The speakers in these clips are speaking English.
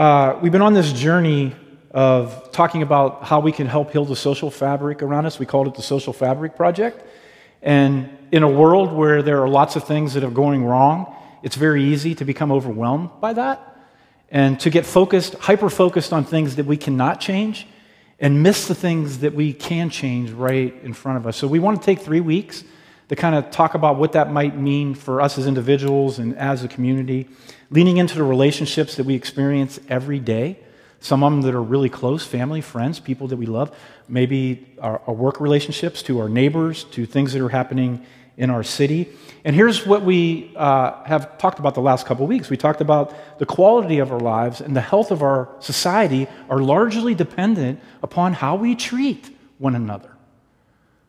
uh, we've been on this journey of talking about how we can help heal the social fabric around us. We called it the Social Fabric Project. And in a world where there are lots of things that are going wrong, it's very easy to become overwhelmed by that and to get focused, hyper focused on things that we cannot change and miss the things that we can change right in front of us. So we want to take three weeks to kind of talk about what that might mean for us as individuals and as a community, leaning into the relationships that we experience every day. Some of them that are really close family, friends, people that we love, maybe our, our work relationships, to our neighbors, to things that are happening in our city. And here's what we uh, have talked about the last couple of weeks. We talked about the quality of our lives and the health of our society are largely dependent upon how we treat one another.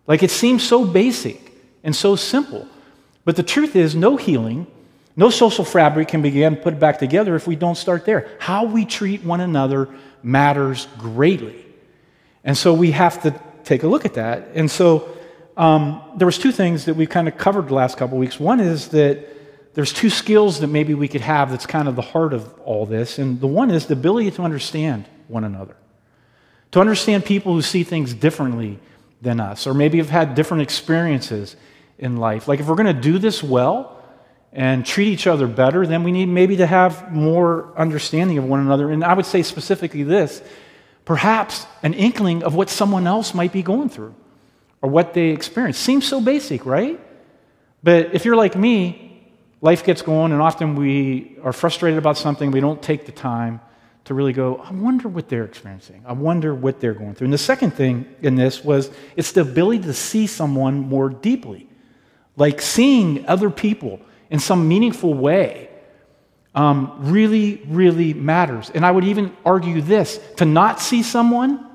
Like it seems so basic and so simple. But the truth is, no healing, no social fabric can begin put back together if we don't start there. How we treat one another matters greatly. And so we have to take a look at that. And so um, there was two things that we kind of covered the last couple weeks. One is that there's two skills that maybe we could have that's kind of the heart of all this. And the one is the ability to understand one another, to understand people who see things differently than us, or maybe have had different experiences in life. Like if we're going to do this well, and treat each other better, then we need maybe to have more understanding of one another. And I would say specifically this perhaps an inkling of what someone else might be going through or what they experience. Seems so basic, right? But if you're like me, life gets going, and often we are frustrated about something, we don't take the time to really go, I wonder what they're experiencing. I wonder what they're going through. And the second thing in this was it's the ability to see someone more deeply, like seeing other people in some meaningful way um, really, really matters. And I would even argue this to not see someone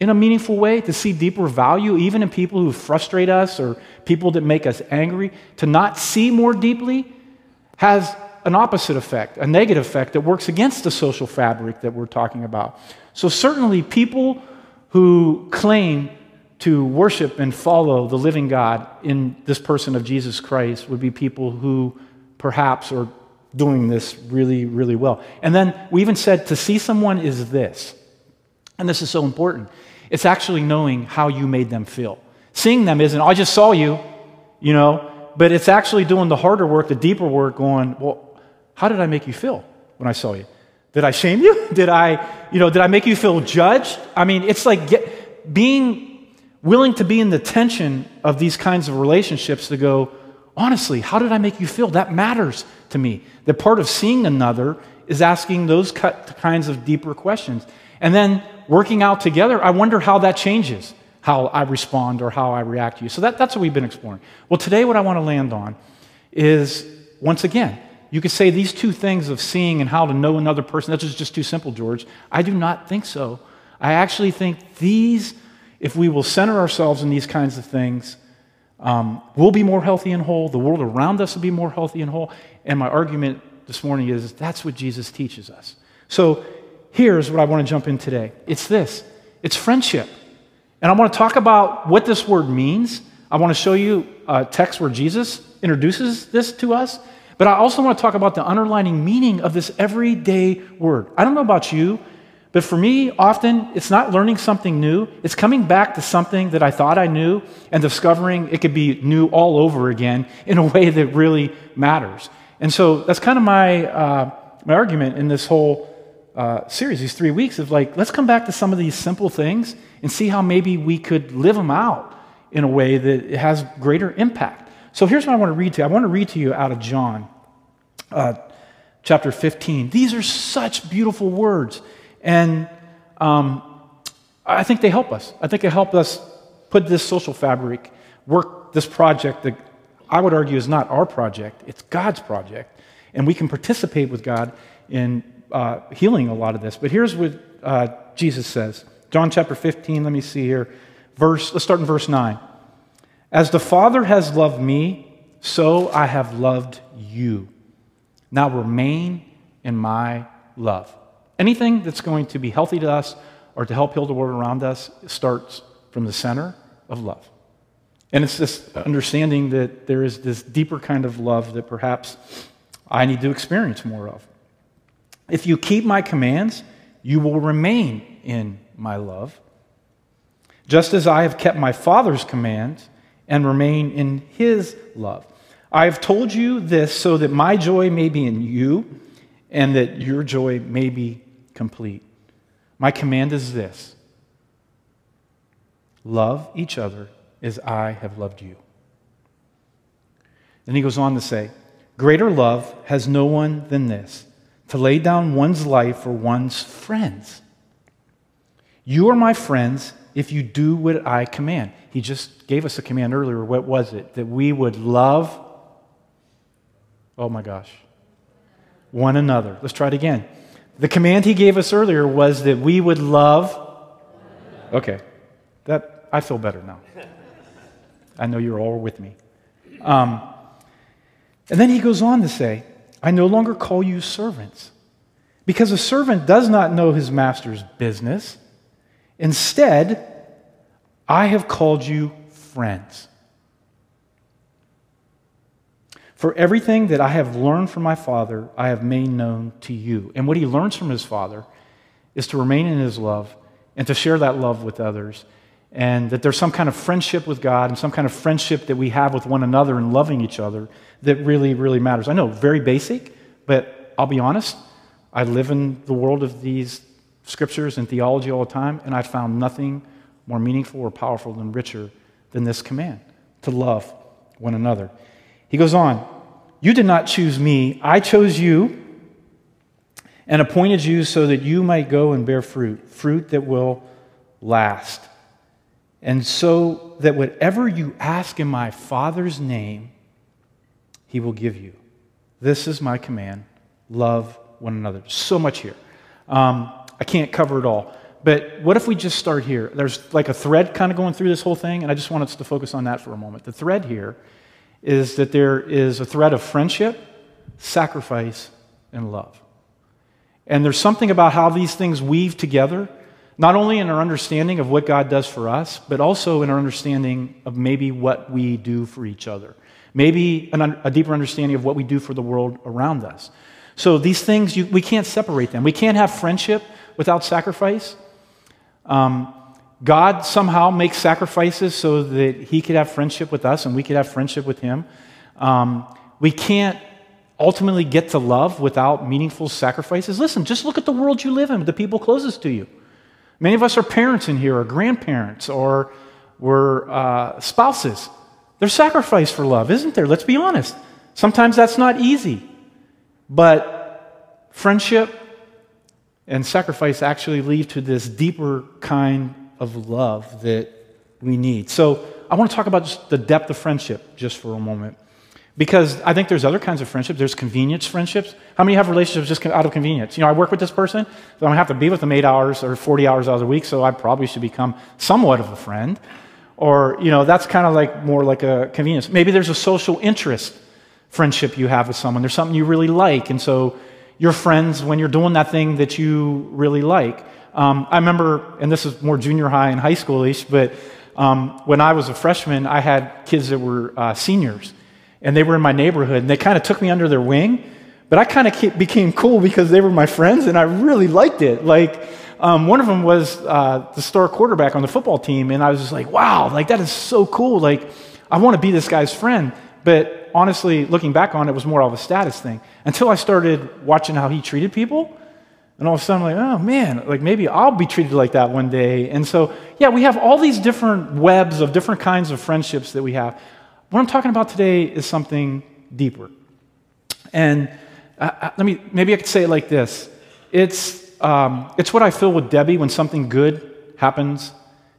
in a meaningful way, to see deeper value, even in people who frustrate us or people that make us angry, to not see more deeply has an opposite effect, a negative effect that works against the social fabric that we're talking about. So, certainly, people who claim to worship and follow the living God in this person of Jesus Christ would be people who perhaps are doing this really, really well. And then we even said to see someone is this. And this is so important. It's actually knowing how you made them feel. Seeing them isn't, oh, I just saw you, you know, but it's actually doing the harder work, the deeper work, going, well, how did I make you feel when I saw you? Did I shame you? Did I, you know, did I make you feel judged? I mean, it's like get, being willing to be in the tension of these kinds of relationships to go, honestly, how did I make you feel? That matters to me. The part of seeing another is asking those kinds of deeper questions. And then working out together, I wonder how that changes how I respond or how I react to you. So that, that's what we've been exploring. Well, today, what I want to land on is once again, you could say these two things of seeing and how to know another person, that's just too simple, George. I do not think so. I actually think these if we will center ourselves in these kinds of things, um, we'll be more healthy and whole. The world around us will be more healthy and whole. And my argument this morning is that's what Jesus teaches us. So here's what I want to jump in today it's this it's friendship. And I want to talk about what this word means. I want to show you a text where Jesus introduces this to us. But I also want to talk about the underlining meaning of this everyday word. I don't know about you, but for me, often it's not learning something new, it's coming back to something that I thought I knew and discovering it could be new all over again in a way that really matters. And so that's kind of my, uh, my argument in this whole uh, series, these three weeks, of like, let's come back to some of these simple things and see how maybe we could live them out in a way that has greater impact. So here's what I want to read to you. I want to read to you out of John uh, chapter 15. These are such beautiful words. And um, I think they help us. I think they help us put this social fabric, work this project that I would argue is not our project, it's God's project. And we can participate with God in uh, healing a lot of this. But here's what uh, Jesus says John chapter 15, let me see here. Verse, let's start in verse 9. As the Father has loved me, so I have loved you. Now remain in my love. Anything that's going to be healthy to us or to help heal the world around us starts from the center of love. And it's this understanding that there is this deeper kind of love that perhaps I need to experience more of. If you keep my commands, you will remain in my love, just as I have kept my Father's commands and remain in his love. I have told you this so that my joy may be in you and that your joy may be complete. My command is this love each other as I have loved you. Then he goes on to say, Greater love has no one than this to lay down one's life for one's friends. You are my friends if you do what I command. He just gave us a command earlier. What was it? That we would love, oh my gosh, one another. Let's try it again. The command he gave us earlier was that we would love. Okay, that I feel better now. I know you're all with me. Um, and then he goes on to say, I no longer call you servants, because a servant does not know his master's business. Instead, I have called you friends. For everything that I have learned from my Father, I have made known to you. And what he learns from his Father is to remain in his love and to share that love with others. And that there's some kind of friendship with God and some kind of friendship that we have with one another and loving each other that really, really matters. I know, very basic, but I'll be honest. I live in the world of these scriptures and theology all the time, and I found nothing more meaningful or powerful than richer than this command to love one another. He goes on, You did not choose me, I chose you and appointed you so that you might go and bear fruit, fruit that will last. And so that whatever you ask in my Father's name, he will give you. This is my command love one another. So much here. Um, I can't cover it all. But what if we just start here? There's like a thread kind of going through this whole thing, and I just want us to focus on that for a moment. The thread here is that there is a thread of friendship, sacrifice, and love. And there's something about how these things weave together, not only in our understanding of what God does for us, but also in our understanding of maybe what we do for each other. Maybe an, a deeper understanding of what we do for the world around us. So these things, you, we can't separate them. We can't have friendship without sacrifice. Um, God somehow makes sacrifices so that he could have friendship with us and we could have friendship with him. Um, we can't ultimately get to love without meaningful sacrifices. Listen, just look at the world you live in, the people closest to you. Many of us are parents in here, or grandparents, or we're uh, spouses. There's sacrifice for love, isn't there? Let's be honest. Sometimes that's not easy. But friendship, and sacrifice actually lead to this deeper kind of love that we need. So I want to talk about just the depth of friendship just for a moment. Because I think there's other kinds of friendships. There's convenience friendships. How many have relationships just out of convenience? You know, I work with this person, so I don't have to be with them eight hours or 40 hours out of the week, so I probably should become somewhat of a friend. Or, you know, that's kind of like more like a convenience. Maybe there's a social interest friendship you have with someone. There's something you really like, and so your friends when you're doing that thing that you really like. Um, I remember, and this is more junior high and high schoolish, but um, when I was a freshman, I had kids that were uh, seniors, and they were in my neighborhood, and they kind of took me under their wing. But I kind of became cool because they were my friends, and I really liked it. Like, um, one of them was uh, the star quarterback on the football team, and I was just like, wow, like that is so cool. Like, I want to be this guy's friend. But honestly, looking back on it, was more of a status thing until I started watching how he treated people. And all of a sudden, I'm like, oh man, like maybe I'll be treated like that one day. And so, yeah, we have all these different webs of different kinds of friendships that we have. What I'm talking about today is something deeper. And uh, uh let me, maybe I could say it like this it's, um, it's what I feel with Debbie when something good happens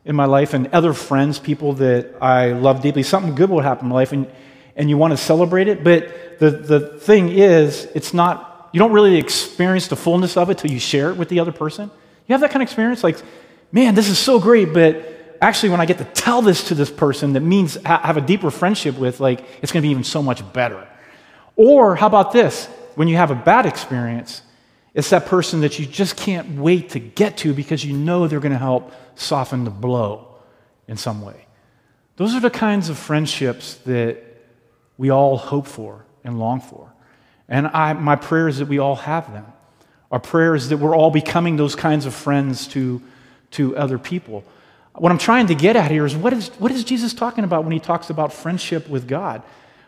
in my life and other friends, people that I love deeply. Something good will happen in my life. And and you want to celebrate it. But the, the thing is, it's not, you don't really experience the fullness of it till you share it with the other person. You have that kind of experience? Like, man, this is so great, but actually, when I get to tell this to this person that means ha- have a deeper friendship with, like, it's going to be even so much better. Or how about this? When you have a bad experience, it's that person that you just can't wait to get to because you know they're going to help soften the blow in some way. Those are the kinds of friendships that we all hope for and long for. And I, my prayer is that we all have them. Our prayer is that we're all becoming those kinds of friends to, to other people. What I'm trying to get at here is what, is what is Jesus talking about when he talks about friendship with God?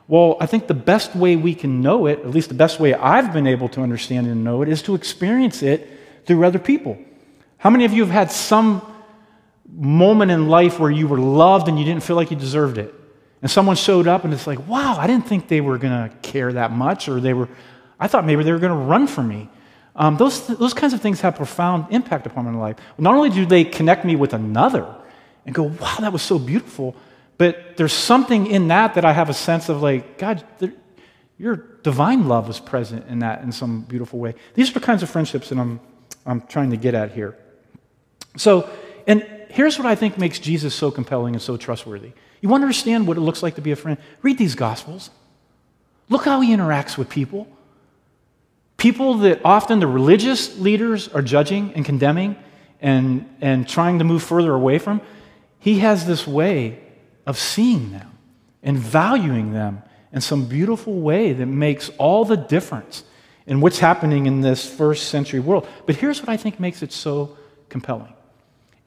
Well, I think the best way we can know it, at least the best way I've been able to understand and know it, is to experience it through other people. How many of you have had some moment in life where you were loved and you didn't feel like you deserved it? And someone showed up and it's like, wow, I didn't think they were going to care that much, or they were, I thought maybe they were going to run from me. Um, those, those kinds of things have profound impact upon my life. Not only do they connect me with another and go, wow, that was so beautiful, but there's something in that that I have a sense of like, God, there, your divine love was present in that in some beautiful way. These are the kinds of friendships that I'm, I'm trying to get at here. So, and here's what I think makes Jesus so compelling and so trustworthy. You want to understand what it looks like to be a friend? Read these Gospels. Look how he interacts with people. People that often the religious leaders are judging and condemning and, and trying to move further away from, he has this way of seeing them and valuing them in some beautiful way that makes all the difference in what's happening in this first century world. But here's what I think makes it so compelling.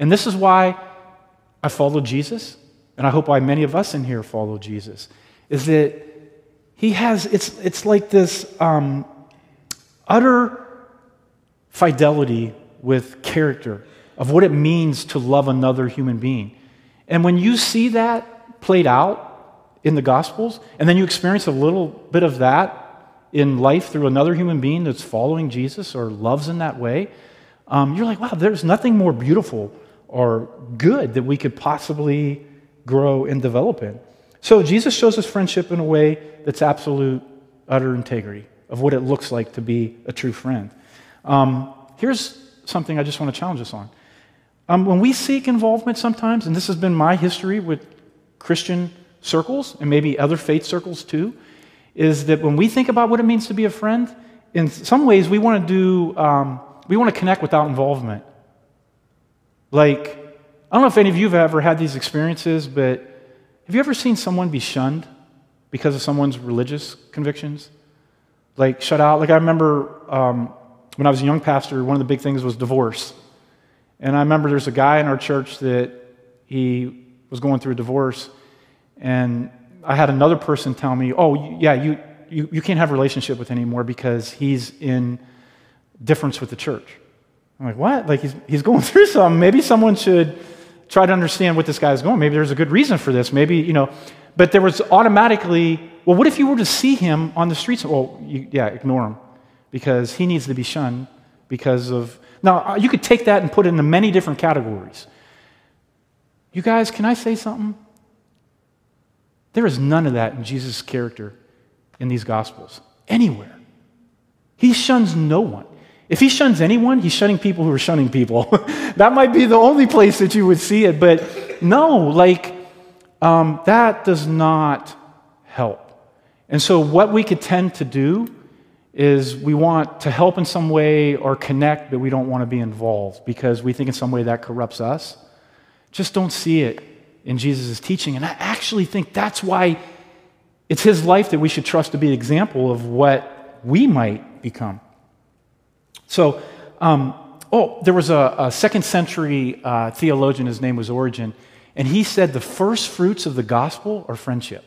And this is why I follow Jesus, and I hope why many of us in here follow Jesus, is that he has, it's, it's like this um, utter fidelity with character of what it means to love another human being. And when you see that played out in the Gospels, and then you experience a little bit of that in life through another human being that's following Jesus or loves in that way, um, you're like, wow, there's nothing more beautiful or good that we could possibly grow and develop in. So Jesus shows us friendship in a way that's absolute, utter integrity of what it looks like to be a true friend. Um, here's something I just want to challenge us on. Um, when we seek involvement sometimes, and this has been my history with Christian circles and maybe other faith circles too, is that when we think about what it means to be a friend, in some ways we want to do, um, we want to connect without involvement. Like, I don't know if any of you have ever had these experiences, but have you ever seen someone be shunned because of someone's religious convictions? like shut out. Like I remember um, when I was a young pastor, one of the big things was divorce. And I remember there's a guy in our church that he was going through a divorce, and I had another person tell me, "Oh, yeah, you you, you can't have a relationship with him anymore because he's in difference with the church." I'm like, "What? Like he's he's going through something. Maybe someone should try to understand what this guy's going. Maybe there's a good reason for this. Maybe you know." But there was automatically well, what if you were to see him on the streets? Well, you, yeah, ignore him because he needs to be shunned because of. Now, uh, you could take that and put it into many different categories. You guys, can I say something? There is none of that in Jesus' character in these Gospels, anywhere. He shuns no one. If he shuns anyone, he's shunning people who are shunning people. that might be the only place that you would see it, but no, like, um, that does not help. And so, what we could tend to do is we want to help in some way or connect, but we don't want to be involved because we think in some way that corrupts us. Just don't see it in Jesus' teaching. And I actually think that's why it's his life that we should trust to be an example of what we might become. So, um, oh, there was a, a second century uh, theologian, his name was Origen, and he said the first fruits of the gospel are friendship.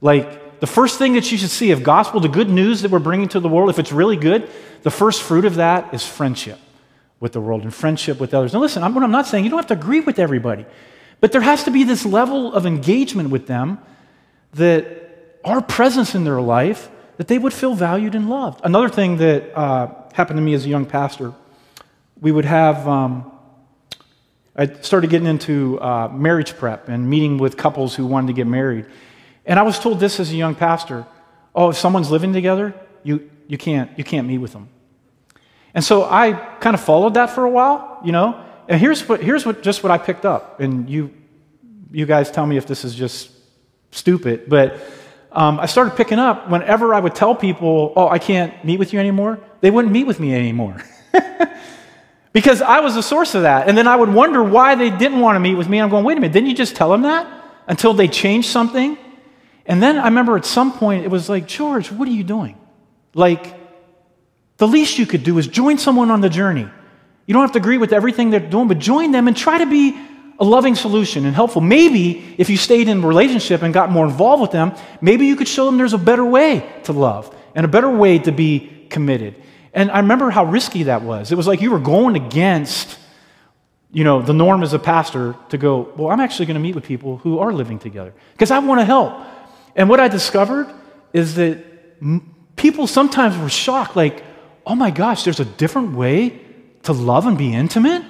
Like, the first thing that you should see of gospel, the good news that we're bringing to the world, if it's really good, the first fruit of that is friendship with the world and friendship with others. Now, listen, I'm, I'm not saying you don't have to agree with everybody, but there has to be this level of engagement with them that our presence in their life, that they would feel valued and loved. Another thing that uh, happened to me as a young pastor, we would have. Um, I started getting into uh, marriage prep and meeting with couples who wanted to get married. And I was told this as a young pastor oh, if someone's living together, you, you, can't, you can't meet with them. And so I kind of followed that for a while, you know. And here's what, here's what, just what I picked up. And you, you guys tell me if this is just stupid. But um, I started picking up whenever I would tell people, oh, I can't meet with you anymore, they wouldn't meet with me anymore. because I was the source of that. And then I would wonder why they didn't want to meet with me. I'm going, wait a minute, didn't you just tell them that? Until they changed something? And then I remember at some point it was like, George, what are you doing? Like, The least you could do is join someone on the journey. You don't have to agree with everything they're doing, but join them and try to be a loving solution and helpful. Maybe if you stayed in relationship and got more involved with them, maybe you could show them there's a better way to love and a better way to be committed. And I remember how risky that was. It was like you were going against, you know, the norm as a pastor to go, well, I'm actually going to meet with people who are living together because I want to help. And what I discovered is that people sometimes were shocked, like, oh my gosh, there's a different way to love and be intimate?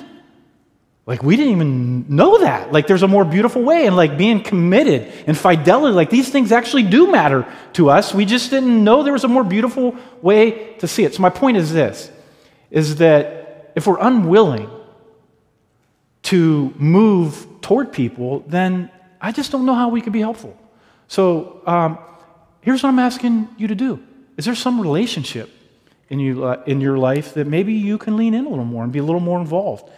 Like, we didn't even know that. Like, there's a more beautiful way, and like being committed and fidelity, like these things actually do matter to us. We just didn't know there was a more beautiful way to see it. So, my point is this is that if we're unwilling to move toward people, then I just don't know how we could be helpful. So, um, here's what I'm asking you to do Is there some relationship in, you, uh, in your life that maybe you can lean in a little more and be a little more involved?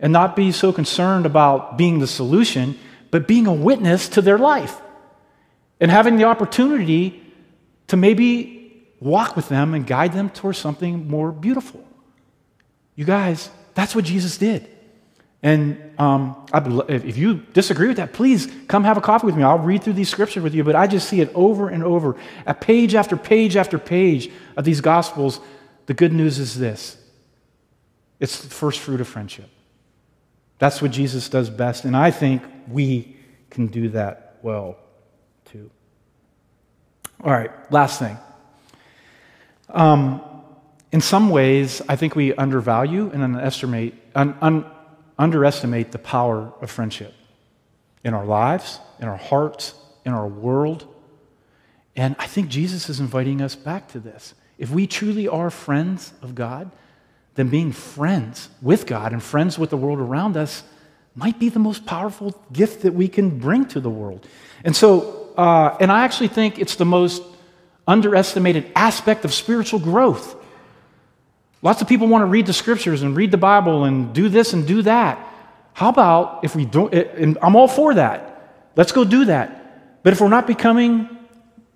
And not be so concerned about being the solution, but being a witness to their life and having the opportunity to maybe walk with them and guide them towards something more beautiful. You guys, that's what Jesus did. And um, if you disagree with that, please come have a coffee with me. I'll read through these scriptures with you, but I just see it over and over. Page after page after page of these gospels, the good news is this it's the first fruit of friendship. That's what Jesus does best, and I think we can do that well too. All right, last thing. Um, in some ways, I think we undervalue and underestimate, un, un, underestimate the power of friendship in our lives, in our hearts, in our world. And I think Jesus is inviting us back to this. If we truly are friends of God, then being friends with God and friends with the world around us might be the most powerful gift that we can bring to the world. And so, uh, and I actually think it's the most underestimated aspect of spiritual growth. Lots of people want to read the scriptures and read the Bible and do this and do that. How about if we don't, and I'm all for that. Let's go do that. But if we're not becoming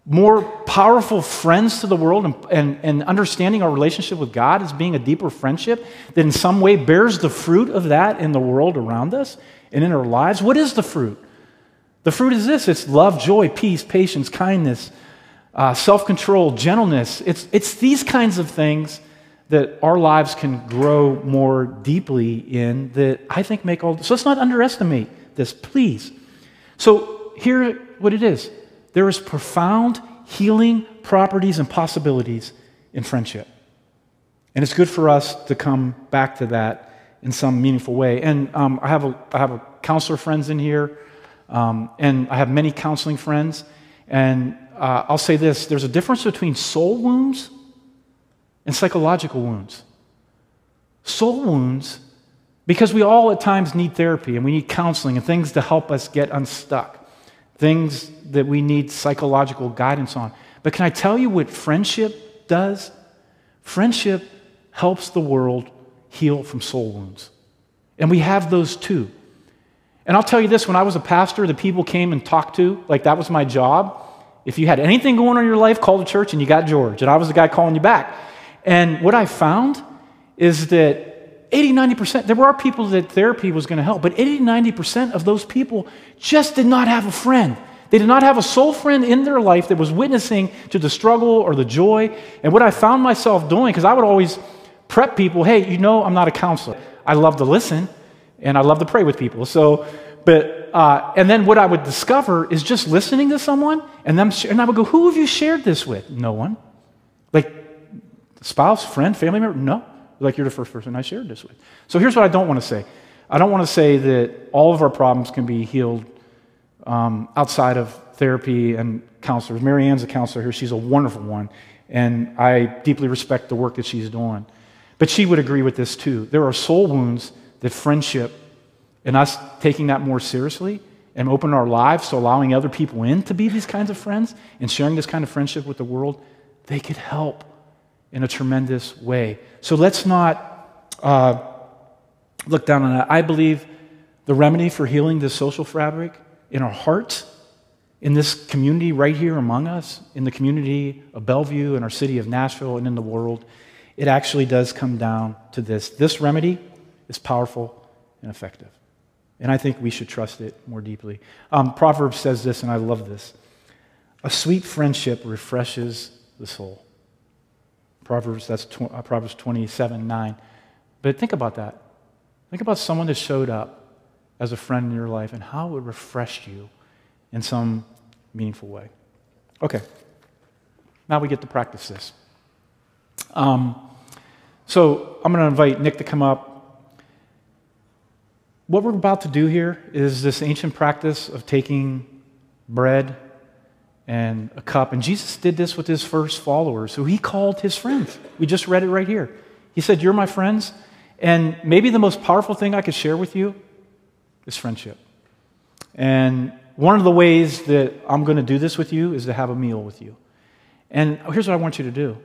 more powerful friends to the world and, and, and, understanding our relationship with God as being a deeper friendship that in some way bears the fruit of that in the world around us and in our lives. What is the fruit? The fruit is this it's love, joy, peace, patience, kindness, uh, self control, gentleness. It's, it's these kinds of things that our lives can grow more deeply in that I think make all. So let's not underestimate this, please. So here what it is there is profound healing properties and possibilities in friendship. And it's good for us to come back to that in some meaningful way. And um, I, have a, I have a counselor friends in here, um, and I have many counseling friends. And uh, I'll say this there's a difference between soul wounds and psychological wounds. Soul wounds, because we all at times need therapy and we need counseling and things to help us get unstuck things that we need psychological guidance on. But can I tell you what friendship does? Friendship helps the world heal from soul wounds. And we have those too. And I'll tell you this when I was a pastor, the people came and talked to, like that was my job. If you had anything going on in your life, call the church and you got George. And I was the guy calling you back. And what I found is that 80, 90%, there were people that therapy was going to help, but 80, 90% of those people just did not have a friend. They did not have a soul friend in their life that was witnessing to the struggle or the joy. And what I found myself doing, because I would always prep people, hey, you know, I'm not a counselor. I love to listen and I love to pray with people. So, but, uh, and then what I would discover is just listening to someone and them, and I would go, who have you shared this with? No one. Like, spouse, friend, family member? No like you're the first person I shared this with. So here's what I don't want to say I don't want to say that all of our problems can be healed um, outside of therapy and counselors. Marianne's a counselor here, she's a wonderful one, and I deeply respect the work that she's doing. But she would agree with this too. There are soul wounds that friendship and us taking that more seriously and opening our lives to allowing other people in to be these kinds of friends and sharing this kind of friendship with the world, they could help in a tremendous way. So let's not uh, look down on that. I believe the remedy for healing this social fabric in our hearts, in this community right here among us, in the community of Bellevue, in our city of Nashville, and in the world, It actually does come down to this. This remedy is powerful and effective. And I think we should trust it more deeply. Um, Proverbs says this, and I love this A sweet friendship refreshes the soul. Proverbs, that's tw- uh, Proverbs 27 9. But think about that. Think about someone that showed up as a friend in your life and how it refreshed you in some meaningful way. Okay, now we get to practice this. Um, so I'm going to invite Nick to come up. What we're about to do here is this ancient practice of taking bread and a cup. And Jesus did this with his first followers, who he called his friends. We just read it right here. He said, You're my friends. And maybe the most powerful thing I could share with you is friendship. And one of the ways that I'm going to do this with you is to have a meal with you. And here's what I want you to do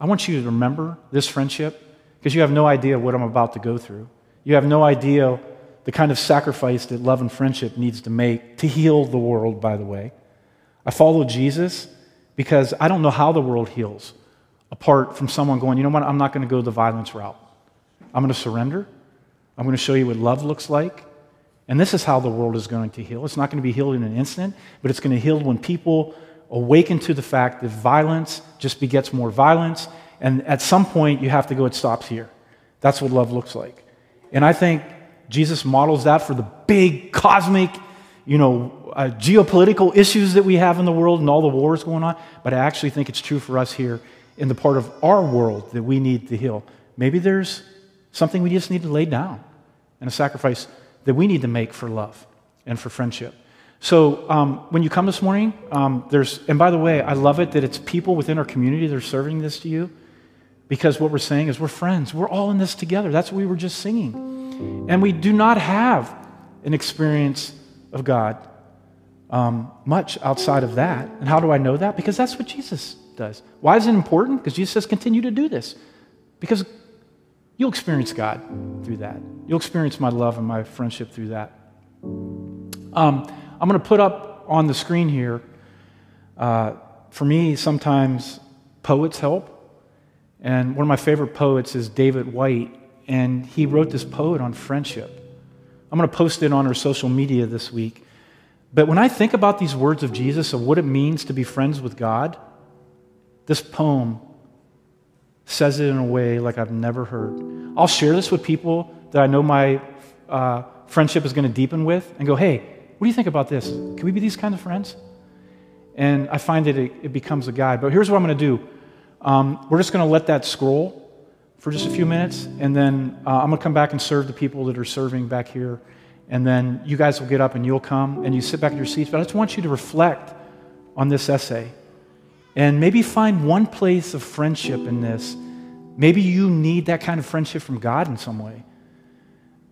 I want you to remember this friendship because you have no idea what I'm about to go through. You have no idea the kind of sacrifice that love and friendship needs to make to heal the world, by the way. I follow Jesus because I don't know how the world heals apart from someone going, you know what, I'm not going to go the violence route. I'm going to surrender. I'm going to show you what love looks like. And this is how the world is going to heal. It's not going to be healed in an instant, but it's going to heal when people awaken to the fact that violence just begets more violence. And at some point, you have to go, it stops here. That's what love looks like. And I think Jesus models that for the big cosmic, you know, uh, geopolitical issues that we have in the world and all the wars going on. But I actually think it's true for us here in the part of our world that we need to heal. Maybe there's something we just need to lay down and a sacrifice that we need to make for love and for friendship. So um, when you come this morning, um, there's, and by the way, I love it that it's people within our community that are serving this to you because what we're saying is we're friends. We're all in this together. That's what we were just singing. And we do not have an experience of God um, much outside of that. And how do I know that? Because that's what Jesus does. Why is it important? Because Jesus says, continue to do this. Because You'll experience God through that. You'll experience my love and my friendship through that. Um, I'm going to put up on the screen here. Uh, for me, sometimes poets help. And one of my favorite poets is David Whyte. and he wrote this poet on friendship. I'm going to post it on our social media this week. But when I think about these words of Jesus, of what it means to be friends with God, this poem says it in a way like I've never heard. I'll share this with people that I know my uh, friendship is going to deepen with and go, hey, what do you think about this? Can we be these kinds of friends? And I find that it, it becomes a guide. But here's what I'm going to do um, we're just going to let that scroll for just a few minutes, and then uh, I'm going to come back and serve the people that are serving back here. And then you guys will get up and you'll come and you sit back in your seats. But I just want you to reflect on this essay and maybe find one place of friendship in this. Maybe you need that kind of friendship from God in some way.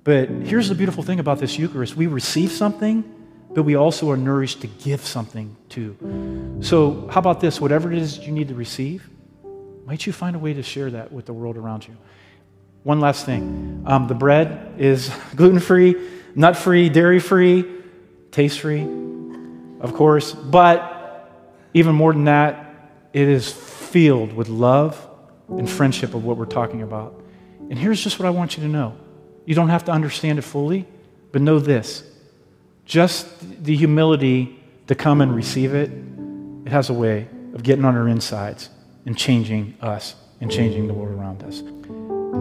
But here's the beautiful thing about this Eucharist we receive something, but we also are nourished to give something too. So, how about this? Whatever it is you need to receive, might you find a way to share that with the world around you? One last thing. Um, the bread is gluten free, nut free, dairy free, taste free, of course, but even more than that, it is filled with love and friendship of what we're talking about. And here's just what I want you to know. You don't have to understand it fully, but know this. Just the humility to come and receive it, it has a way of getting on our insides and changing us and changing the world around us.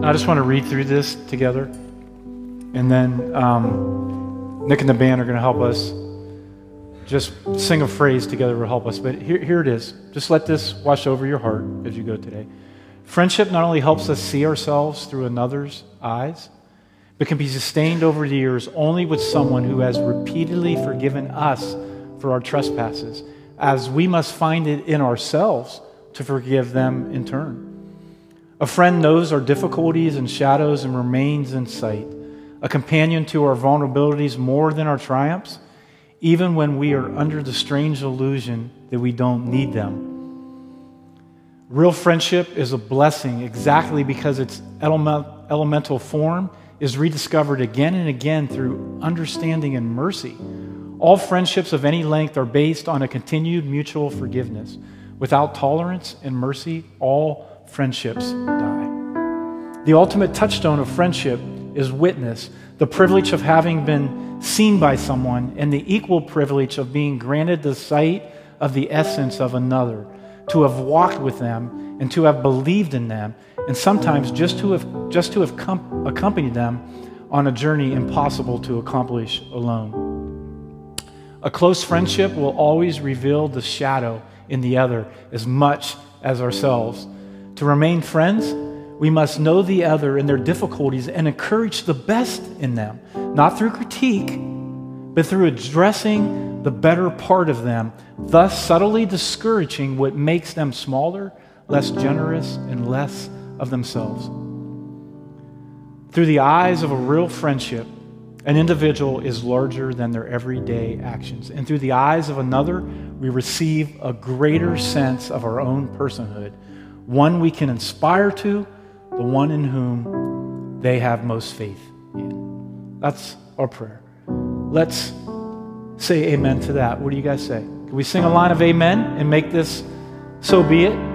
I just want to read through this together, and then um, Nick and the band are going to help us just sing a phrase together will help us. But here, here it is. Just let this wash over your heart as you go today. Friendship not only helps us see ourselves through another's eyes, but can be sustained over the years only with someone who has repeatedly forgiven us for our trespasses, as we must find it in ourselves to forgive them in turn. A friend knows our difficulties and shadows and remains in sight. A companion to our vulnerabilities more than our triumphs even when we are under the strange illusion that we don't need them. Real friendship is a blessing exactly because its elemental form is rediscovered again and again through understanding and mercy. All friendships of any length are based on a continued mutual forgiveness. Without tolerance and mercy, all friendships die. The ultimate touchstone of friendship is witness, the privilege of having been seen by someone, and the equal privilege of being granted the sight of the essence of another, to have walked with them and to have believed in them, and sometimes just to have, just to have com- accompanied them on a journey impossible to accomplish alone. A close friendship will always reveal the shadow in the other as much as ourselves. To remain friends, we must know the other and their difficulties and encourage the best in them, not through critique, but through addressing the better part of them, thus subtly discouraging what makes them smaller, less generous, and less of themselves. Through the eyes of a real friendship, an individual is larger than their everyday actions. And through the eyes of another, we receive a greater sense of our own personhood, one we can inspire to, the one in whom they have most faith in. That's our prayer. Let's say amen to that. What do you guys say? Can we sing a line of amen and make this so be it?